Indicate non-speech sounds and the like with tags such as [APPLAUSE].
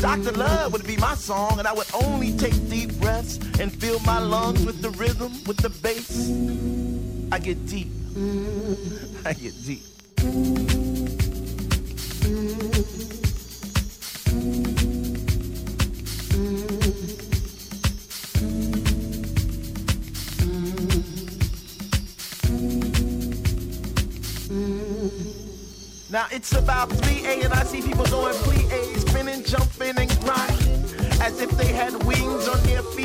Dr. Love would be my song, and I would only take deep breaths and fill my lungs with the rhythm, with the bass. I get deep. [LAUGHS] I get deep. It's about 3A and I see people going plie, spinning, jumping and grinding as if they had wings on their feet.